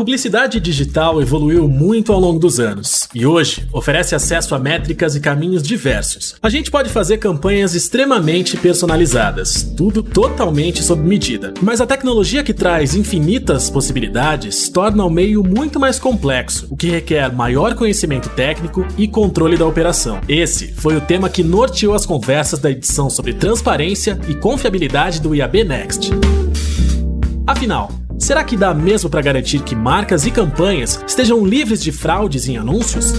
publicidade digital evoluiu muito ao longo dos anos e hoje oferece acesso a métricas e caminhos diversos. A gente pode fazer campanhas extremamente personalizadas, tudo totalmente sob medida. Mas a tecnologia que traz infinitas possibilidades torna o meio muito mais complexo, o que requer maior conhecimento técnico e controle da operação. Esse foi o tema que norteou as conversas da edição sobre transparência e confiabilidade do IAB Next. Afinal, Será que dá mesmo para garantir que marcas e campanhas estejam livres de fraudes em anúncios?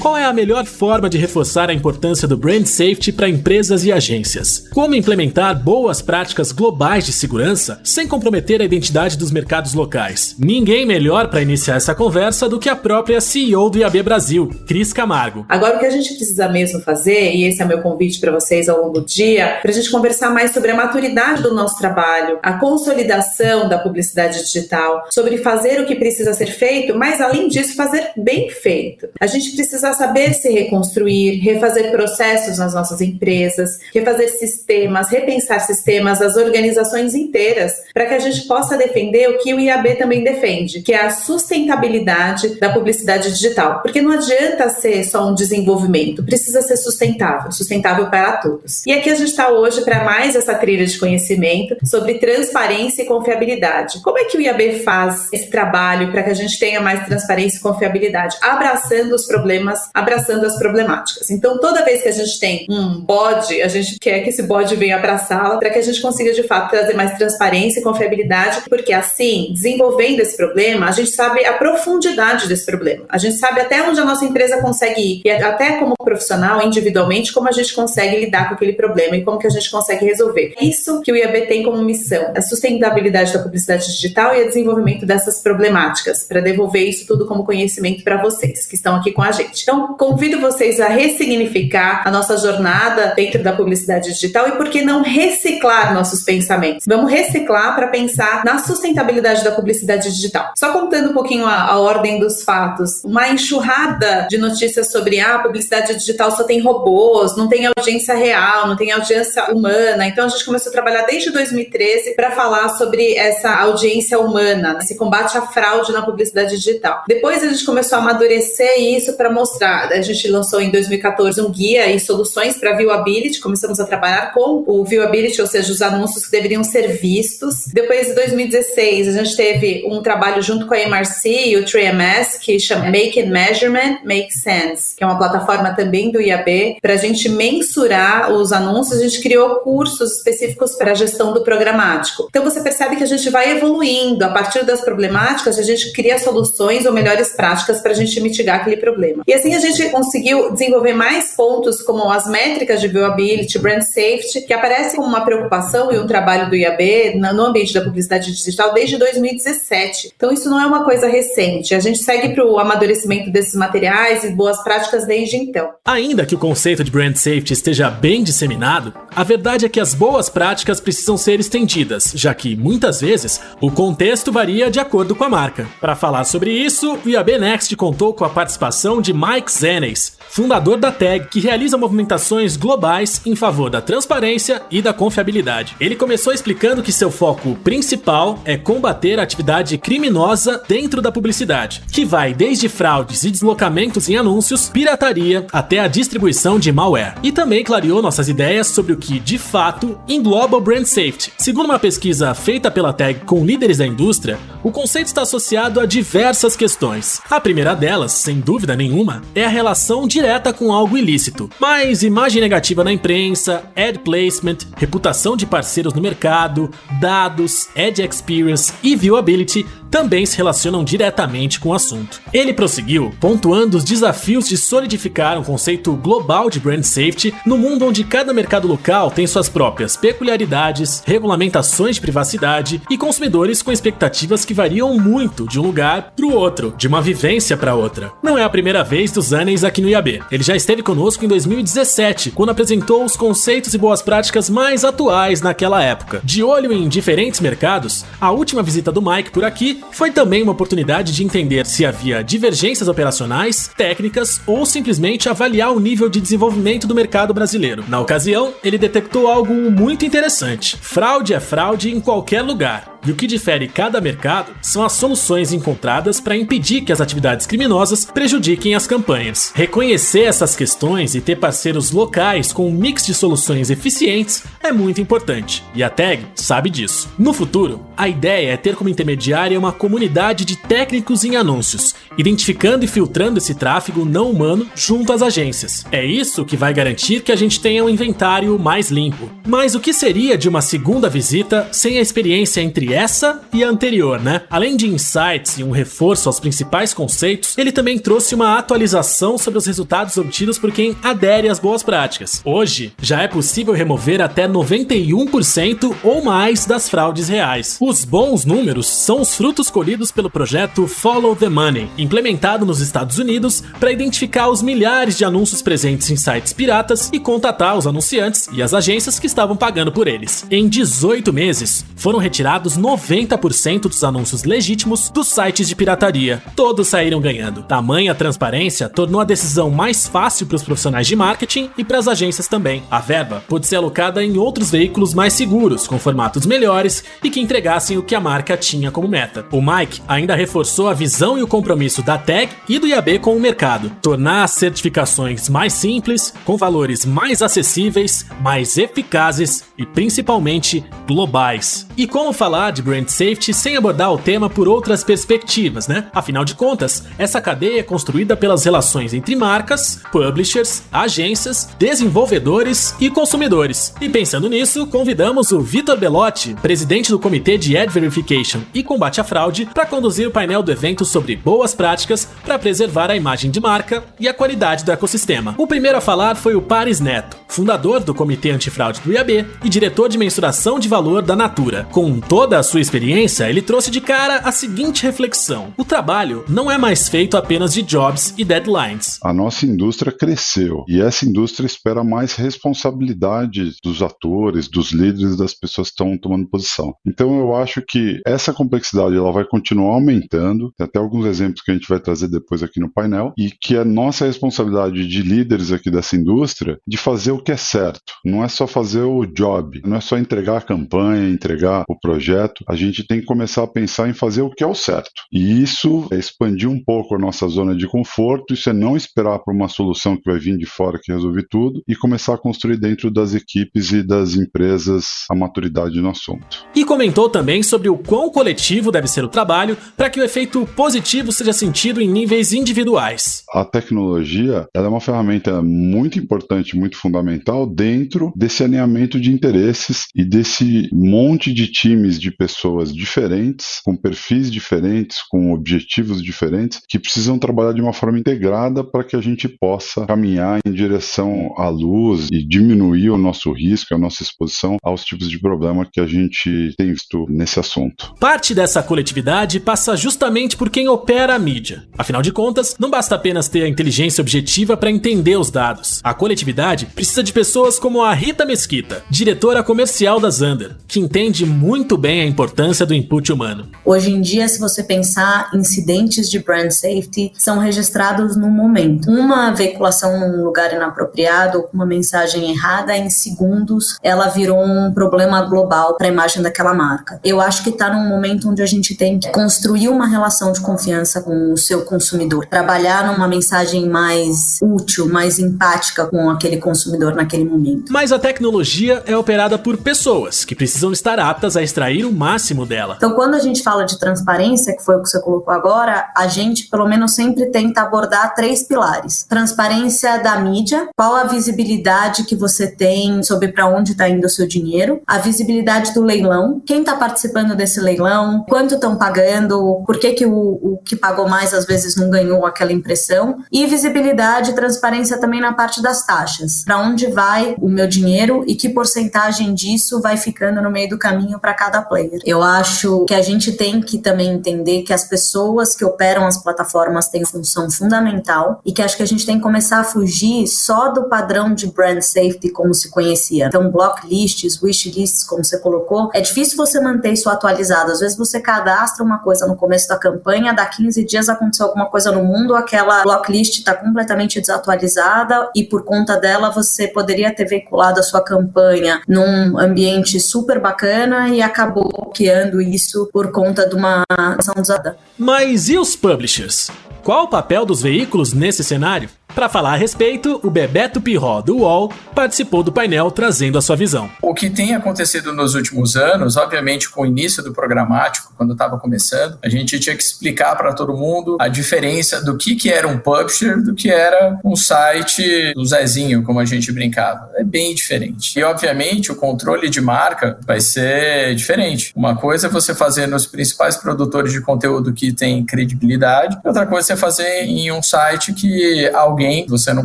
Qual é a melhor forma de reforçar a importância do brand safety para empresas e agências? Como implementar boas práticas globais de segurança sem comprometer a identidade dos mercados locais? Ninguém melhor para iniciar essa conversa do que a própria CEO do IAB Brasil, Cris Camargo. Agora, o que a gente precisa mesmo fazer, e esse é meu convite para vocês ao longo do dia, para a gente conversar mais sobre a maturidade do nosso trabalho, a consolidação da publicidade digital, sobre fazer o que precisa ser feito, mas além disso, fazer bem feito. A gente precisa saber se reconstruir, refazer processos nas nossas empresas, refazer sistemas, repensar sistemas, as organizações inteiras, para que a gente possa defender o que o IAB também defende, que é a sustentabilidade da publicidade digital. Porque não adianta ser só um desenvolvimento, precisa ser sustentável, sustentável para todos. E aqui a gente está hoje para mais essa trilha de conhecimento sobre transparência e confiabilidade. Como é que o IAB faz esse trabalho para que a gente tenha mais transparência e confiabilidade? Abraçando os problemas as problemáticas. Então, toda vez que a gente tem um bode, a gente quer que esse bode venha para a sala para que a gente consiga de fato trazer mais transparência e confiabilidade, porque assim, desenvolvendo esse problema, a gente sabe a profundidade desse problema. A gente sabe até onde a nossa empresa consegue ir e até como profissional, individualmente, como a gente consegue lidar com aquele problema e como que a gente consegue resolver. Isso que o IAB tem como missão, a sustentabilidade da publicidade digital e o desenvolvimento dessas problemáticas, para devolver isso tudo como conhecimento para vocês que estão aqui com a gente. Então, convido vocês a ressignificar a nossa jornada dentro da publicidade digital e por que não reciclar nossos pensamentos? Vamos reciclar para pensar na sustentabilidade da publicidade digital. Só contando um pouquinho a, a, ordem dos fatos, uma enxurrada de notícias sobre ah, a publicidade digital só tem robôs, não tem audiência real, não tem audiência humana. Então a gente começou a trabalhar desde 2013 para falar sobre essa audiência humana, esse combate à fraude na publicidade digital. Depois a gente começou a amadurecer isso para mostrar a gente lançou em 2014 um guia e soluções para viewability, começamos a trabalhar com o viewability, ou seja, os anúncios que deveriam ser vistos. Depois, em 2016, a gente teve um trabalho junto com a MRC e o 3MS, que chama Make and Measurement Make Sense, que é uma plataforma também do IAB, para a gente mensurar os anúncios, a gente criou cursos específicos para a gestão do programático. Então, você percebe que a gente vai evoluindo, a partir das problemáticas, a gente cria soluções ou melhores práticas para a gente mitigar aquele problema. E assim, a gente conseguiu desenvolver mais pontos como as métricas de viewability, brand safety, que aparece como uma preocupação e um trabalho do IAB no ambiente da publicidade digital desde 2017. Então isso não é uma coisa recente. A gente segue para o amadurecimento desses materiais e boas práticas desde então. Ainda que o conceito de brand safety esteja bem disseminado, a verdade é que as boas práticas precisam ser estendidas, já que muitas vezes o contexto varia de acordo com a marca. Para falar sobre isso, o IAB Next contou com a participação de Mike Zenes, fundador da Tag, que realiza movimentações globais em favor da transparência e da confiabilidade. Ele começou explicando que seu foco principal é combater a atividade criminosa dentro da publicidade, que vai desde fraudes e deslocamentos em anúncios, pirataria até a distribuição de malware. E também clareou nossas ideias sobre o que, de fato, engloba o brand safety. Segundo uma pesquisa feita pela Tag com líderes da indústria, o conceito está associado a diversas questões. A primeira delas, sem dúvida nenhuma, é a relação direta com algo ilícito. Mas imagem negativa na imprensa, ad placement, reputação de parceiros no mercado, dados, ad experience e viewability também se relacionam diretamente com o assunto. Ele prosseguiu, pontuando os desafios de solidificar um conceito global de brand safety no mundo onde cada mercado local tem suas próprias peculiaridades, regulamentações de privacidade e consumidores com expectativas que variam muito de um lugar para o outro, de uma vivência para outra. Não é a primeira vez dos Anéis aqui no IAB. Ele já esteve conosco em 2017, quando apresentou os conceitos e boas práticas mais atuais naquela época. De olho em diferentes mercados, a última visita do Mike por aqui foi também uma oportunidade de entender se havia divergências operacionais, técnicas ou simplesmente avaliar o nível de desenvolvimento do mercado brasileiro. Na ocasião, ele detectou algo muito interessante: fraude é fraude em qualquer lugar. E o que difere cada mercado são as soluções encontradas para impedir que as atividades criminosas prejudiquem as campanhas. Reconhecer essas questões e ter parceiros locais com um mix de soluções eficientes é muito importante, e a TAG sabe disso. No futuro, a ideia é ter como intermediária uma comunidade de técnicos em anúncios, identificando e filtrando esse tráfego não humano junto às agências. É isso que vai garantir que a gente tenha um inventário mais limpo. Mas o que seria de uma segunda visita sem a experiência entre essa e a anterior, né? Além de insights e um reforço aos principais conceitos, ele também trouxe uma atualização sobre os resultados obtidos por quem adere às boas práticas. Hoje, já é possível remover até 91% ou mais das fraudes reais. Os bons números são os frutos colhidos pelo projeto Follow the Money, implementado nos Estados Unidos para identificar os milhares de anúncios presentes em sites piratas e contatar os anunciantes e as agências que estavam pagando por eles. Em 18 meses, foram retirados 90% dos anúncios legítimos dos sites de pirataria. Todos saíram ganhando. Tamanha transparência tornou a decisão mais fácil para os profissionais de marketing e para as agências também. A verba pôde ser alocada em outros veículos mais seguros, com formatos melhores e que entregassem o que a marca tinha como meta. O Mike ainda reforçou a visão e o compromisso da Tag e do IAB com o mercado, tornar as certificações mais simples, com valores mais acessíveis, mais eficazes e principalmente globais. E como falar de brand safety sem abordar o tema por outras perspectivas, né? Afinal de contas, essa cadeia é construída pelas relações entre marcas, publishers, agências, desenvolvedores e consumidores. E pensando nisso, convidamos o Vitor Belotti, presidente do Comitê de Ad Verification e Combate à Fraude, para conduzir painel do evento sobre boas práticas para preservar a imagem de marca e a qualidade do ecossistema. O primeiro a falar foi o Paris Neto, fundador do Comitê Antifraude do IAB e diretor de mensuração de valor da Natura. Com toda a sua experiência, ele trouxe de cara a seguinte reflexão: o trabalho não é mais feito apenas de jobs e deadlines. A nossa indústria cresceu e essa indústria espera mais responsabilidade dos atores, dos líderes, das pessoas que estão tomando posição. Então eu acho que essa complexidade ela vai continuar aumentando. Tem até alguns exemplos que a gente vai trazer depois aqui no painel e que é nossa responsabilidade de líderes aqui dessa indústria de fazer o que é certo. Não é só fazer o job, não é só entregar a campanha, entregar o projeto. A gente tem que começar a pensar em fazer o que é o certo. E isso é expandir um pouco a nossa zona de conforto, isso é não esperar por uma solução que vai vir de fora que resolve tudo e começar a construir dentro das equipes e das empresas a maturidade no assunto. E comentou também sobre o quão coletivo deve ser o trabalho para que o efeito positivo seja sentido em níveis individuais. A tecnologia é uma ferramenta muito importante, muito fundamental dentro desse alinhamento de interesses e desse monte de times de pessoas diferentes, com perfis diferentes, com objetivos diferentes, que precisam trabalhar de uma forma integrada para que a gente possa caminhar em direção à luz e diminuir o nosso risco, a nossa exposição aos tipos de problema que a gente tem visto nesse assunto. Parte dessa coletividade passa justamente por quem opera a mídia. Afinal de contas, não basta apenas ter a inteligência objetiva para entender os dados. A coletividade precisa de pessoas como a Rita Mesquita, diretora comercial da Zander, que entende muito bem a importância do input humano. Hoje em dia, se você pensar, incidentes de brand safety são registrados no momento. Uma veiculação num lugar inapropriado ou uma mensagem errada, em segundos, ela virou um problema global para a imagem daquela marca. Eu acho que está num momento onde a gente tem que construir uma relação de confiança com o seu consumidor, trabalhar numa mensagem mais útil, mais empática com aquele consumidor naquele momento. Mas a tecnologia é operada por pessoas que precisam estar aptas a extrair o máximo dela. Então, quando a gente fala de transparência, que foi o que você colocou agora, a gente pelo menos sempre tenta abordar três pilares: transparência da mídia, qual a visibilidade que você tem sobre para onde está indo o seu dinheiro, a visibilidade do leilão, quem está participando desse leilão, quanto estão pagando, por que, que o, o que pagou mais às vezes não ganhou aquela impressão, e visibilidade e transparência também na parte das taxas, para onde vai o meu dinheiro e que porcentagem disso vai ficando no meio do caminho para cada player. Eu acho que a gente tem que também entender que as pessoas que operam as plataformas têm função fundamental e que acho que a gente tem que começar a fugir só do padrão de brand safety como se conhecia. Então, block lists, wish lists, como você colocou, é difícil você manter isso atualizado. Às vezes você cadastra uma coisa no começo da campanha, dá 15 dias aconteceu alguma coisa no mundo, aquela blocklist está completamente desatualizada e por conta dela você poderia ter veiculado a sua campanha num ambiente super bacana e acabou bloqueando isso por conta de uma ação desada. Mas e os publishers? Qual o papel dos veículos nesse cenário? Para falar a respeito, o Bebeto Pirró, do UOL, participou do painel trazendo a sua visão. O que tem acontecido nos últimos anos, obviamente com o início do programático, quando estava começando, a gente tinha que explicar para todo mundo a diferença do que, que era um publisher do que era um site do Zezinho, como a gente brincava. É bem diferente. E, obviamente, o controle de marca vai ser diferente. Uma coisa é você fazer nos principais produtores de conteúdo que tem credibilidade, outra coisa é você fazer em um site que alguém alguém que você não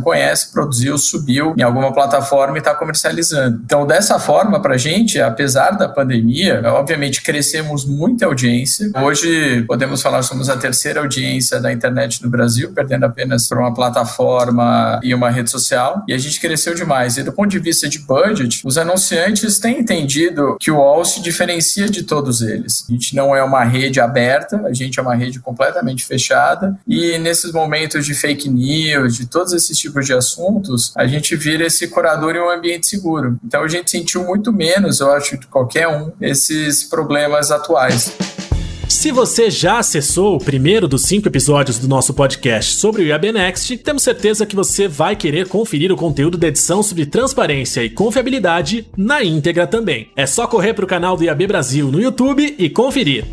conhece produziu, subiu em alguma plataforma e está comercializando. Então, dessa forma, para a gente, apesar da pandemia, obviamente crescemos muito a audiência. Hoje, podemos falar, somos a terceira audiência da internet no Brasil, perdendo apenas por uma plataforma e uma rede social. E a gente cresceu demais. E do ponto de vista de budget, os anunciantes têm entendido que o UOL se diferencia de todos eles. A gente não é uma rede aberta, a gente é uma rede completamente fechada. E nesses momentos de fake news, de todos esses tipos de assuntos, a gente vira esse curador em um ambiente seguro. Então a gente sentiu muito menos, eu acho, de qualquer um, esses problemas atuais. Se você já acessou o primeiro dos cinco episódios do nosso podcast sobre o IAB Next, temos certeza que você vai querer conferir o conteúdo da edição sobre transparência e confiabilidade na íntegra também. É só correr para o canal do IAB Brasil no YouTube e conferir.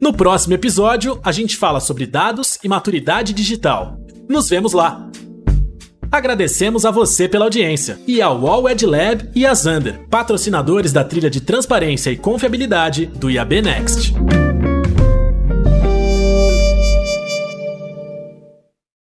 No próximo episódio, a gente fala sobre dados e maturidade digital. Nos vemos lá! Agradecemos a você pela audiência e ao Wall Ed Lab e a Zander, patrocinadores da trilha de transparência e confiabilidade do IAB Next.